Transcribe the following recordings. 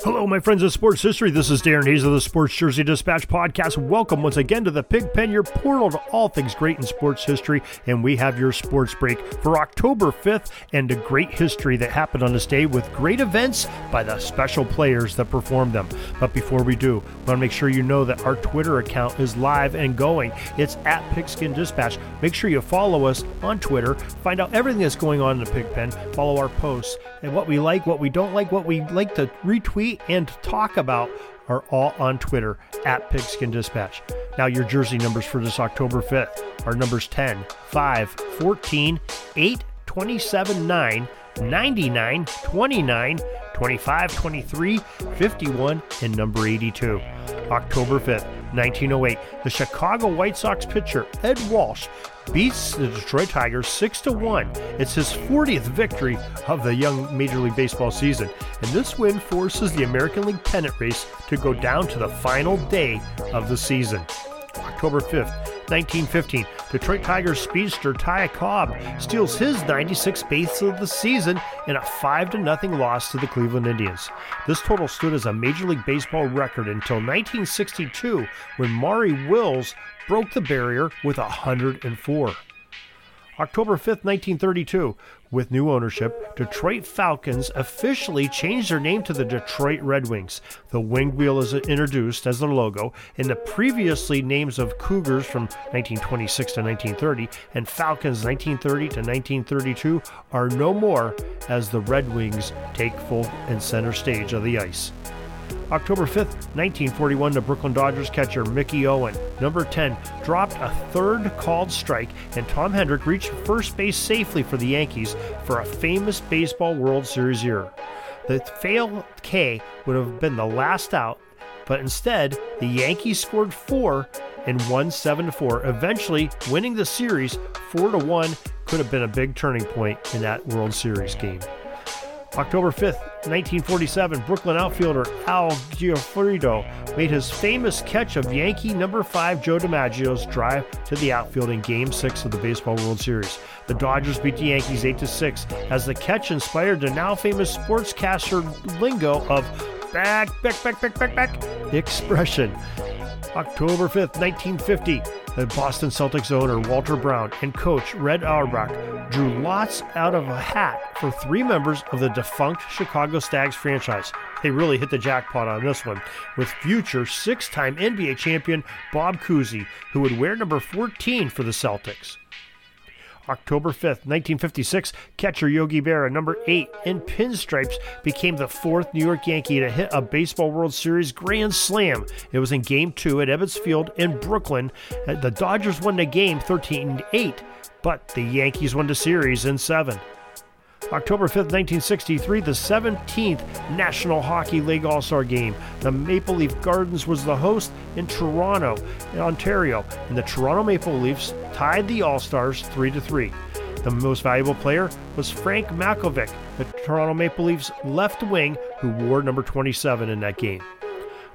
Hello, my friends of sports history. This is Darren Hayes of the Sports Jersey Dispatch podcast. Welcome once again to the Pig Pen, your portal to all things great in sports history. And we have your sports break for October 5th and a great history that happened on this day with great events by the special players that performed them. But before we do, want to make sure you know that our Twitter account is live and going. It's at Pigskin Dispatch. Make sure you follow us on Twitter. Find out everything that's going on in the Pig Pen. Follow our posts and what we like, what we don't like, what we like to retweet and talk about are all on Twitter at Pigskin Dispatch. Now, your jersey numbers for this October 5th are numbers 10, 5, 14, 8, 27, 9, 99, 29, 25, 23, 51, and number 82. October 5th, 1908, the Chicago White Sox pitcher Ed Walsh beats the Detroit Tigers 6 to 1. It's his 40th victory of the young Major League Baseball season, and this win forces the American League pennant race to go down to the final day of the season. October 5th, 1915, Detroit Tigers speedster Ty Cobb steals his 96th base of the season in a 5 0 loss to the Cleveland Indians. This total stood as a Major League Baseball record until 1962 when Maury Wills broke the barrier with 104. October 5th, 1932, with new ownership, Detroit Falcons officially changed their name to the Detroit Red Wings. The winged wheel is introduced as their logo, and the previously names of Cougars from 1926 to 1930 and Falcons 1930 to 1932 are no more as the Red Wings take full and center stage of the ice. October 5th, 1941, the Brooklyn Dodgers catcher Mickey Owen, number 10, dropped a third called strike, and Tom Henrich reached first base safely for the Yankees for a famous Baseball World Series year. The fail K would have been the last out, but instead, the Yankees scored four and won 7 4, eventually winning the series 4 1 could have been a big turning point in that World Series game. October 5th, 1947, Brooklyn outfielder Al Gionfriddo made his famous catch of Yankee number 5 Joe DiMaggio's drive to the outfield in Game 6 of the Baseball World Series. The Dodgers beat the Yankees 8 6 as the catch inspired the now famous sportscaster lingo of back, back, back, back, back, back expression. October 5th, 1950, the Boston Celtics owner Walter Brown and coach Red Auerbach drew lots out of a hat for three members of the defunct Chicago Stags franchise. They really hit the jackpot on this one, with future six time NBA champion Bob Cousy, who would wear number 14 for the Celtics. October 5th, 1956, catcher Yogi Berra, number 8 in pinstripes, became the fourth New York Yankee to hit a Baseball World Series grand slam. It was in Game 2 at Ebbets Field in Brooklyn. Uh, the Dodgers won the game 13 8, but the Yankees won the series in 7. October 5th, 1963, the 17th National Hockey League All Star Game. The Maple Leaf Gardens was the host in Toronto, in Ontario, and the Toronto Maple Leafs tied the All Stars 3 3. The most valuable player was Frank Mahovlich, the Toronto Maple Leafs left wing, who wore number 27 in that game.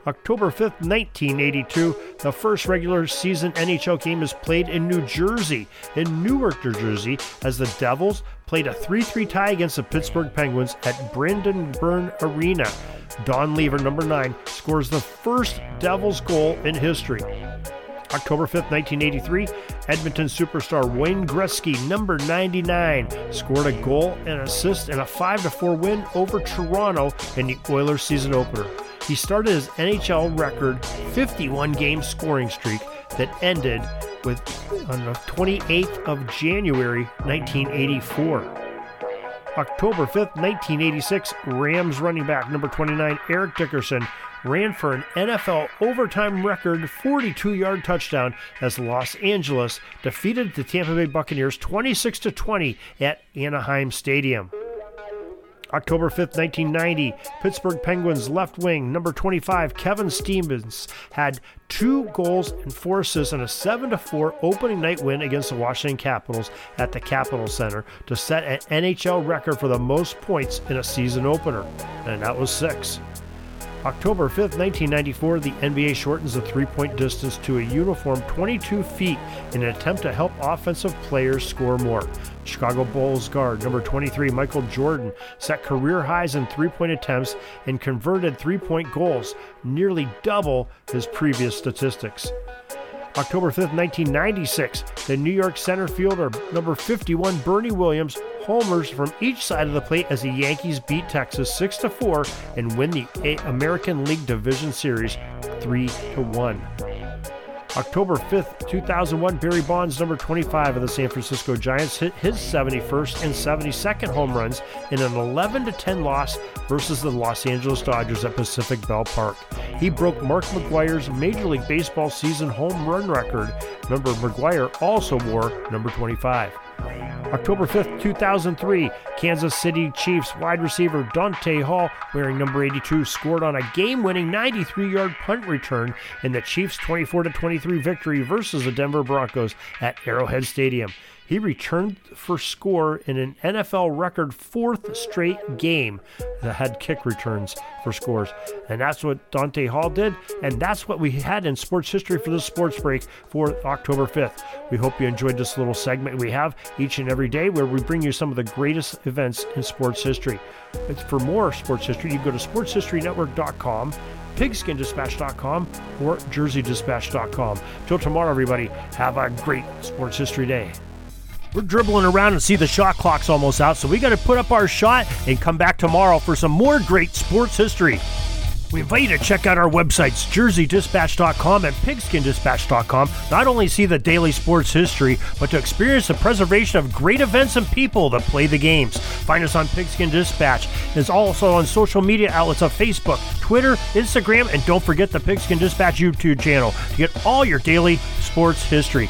October 5th, 1982, the first regular season NHL game is played in New Jersey, in Newark, New Jersey, as the Devils played a 3 3 tie against the Pittsburgh Penguins at Brendan Byrne Arena. Don Lever, number 9, scores the first Devils goal in history. October 5th, 1983, Edmonton superstar Wayne Gretzky, number 99, scored a goal and assist in a 5 4 win over Toronto in the Oilers season opener. He started his NHL record 51 game scoring streak that ended with on the 28th of January 1984. October 5th, 1986, Rams running back number 29 Eric Dickerson ran for an NFL overtime record 42 yard touchdown as Los Angeles defeated the Tampa Bay Buccaneers 26 20 at Anaheim Stadium. October 5th, 1990, Pittsburgh Penguins left wing number 25 Kevin Stevens had two goals and four assists in a 7 4 opening night win against the Washington Capitals at the Capital Center to set an NHL record for the most points in a season opener, and that was six. October 5th, 1994, the NBA shortens the three point distance to a uniform 22 feet in an attempt to help offensive players score more. Chicago Bulls guard number 23 Michael Jordan set career highs in three point attempts and converted three point goals, nearly double his previous statistics. October 5th, 1996, the New York center fielder number 51 Bernie Williams homers from each side of the plate as the Yankees beat Texas 6 to 4 and win the American League Division Series 3 to 1. October 5th, 2001, Barry Bonds, number 25 of the San Francisco Giants, hit his 71st and 72nd home runs in an 11 10 loss versus the Los Angeles Dodgers at Pacific Bell Park. He broke Mark McGwire's Major League Baseball season home run record. Remember, McGwire also wore number 25. October 5th, 2003, Kansas City Chiefs wide receiver Dante Hall, wearing number 82, scored on a game winning 93 yard punt return in the Chiefs' 24 23 victory versus the Denver Broncos at Arrowhead Stadium. He returned for score in an NFL record fourth straight game that had kick returns for scores. And that's what Dante Hall did. And that's what we had in sports history for this sports break for October 5th. We hope you enjoyed this little segment we have each and every day where we bring you some of the greatest events in sports history. For more sports history, you go to sportshistorynetwork.com pigskindispatch.com or jerseydispatch.com. Till tomorrow, everybody, have a great sports history day. We're dribbling around and see the shot clock's almost out, so we got to put up our shot and come back tomorrow for some more great sports history. We invite you to check out our websites, jerseydispatch.com and pigskindispatch.com, not only see the daily sports history, but to experience the preservation of great events and people that play the games. Find us on Pigskin Dispatch. It's also on social media outlets of Facebook, Twitter, Instagram, and don't forget the Pigskin Dispatch YouTube channel to get all your daily sports history.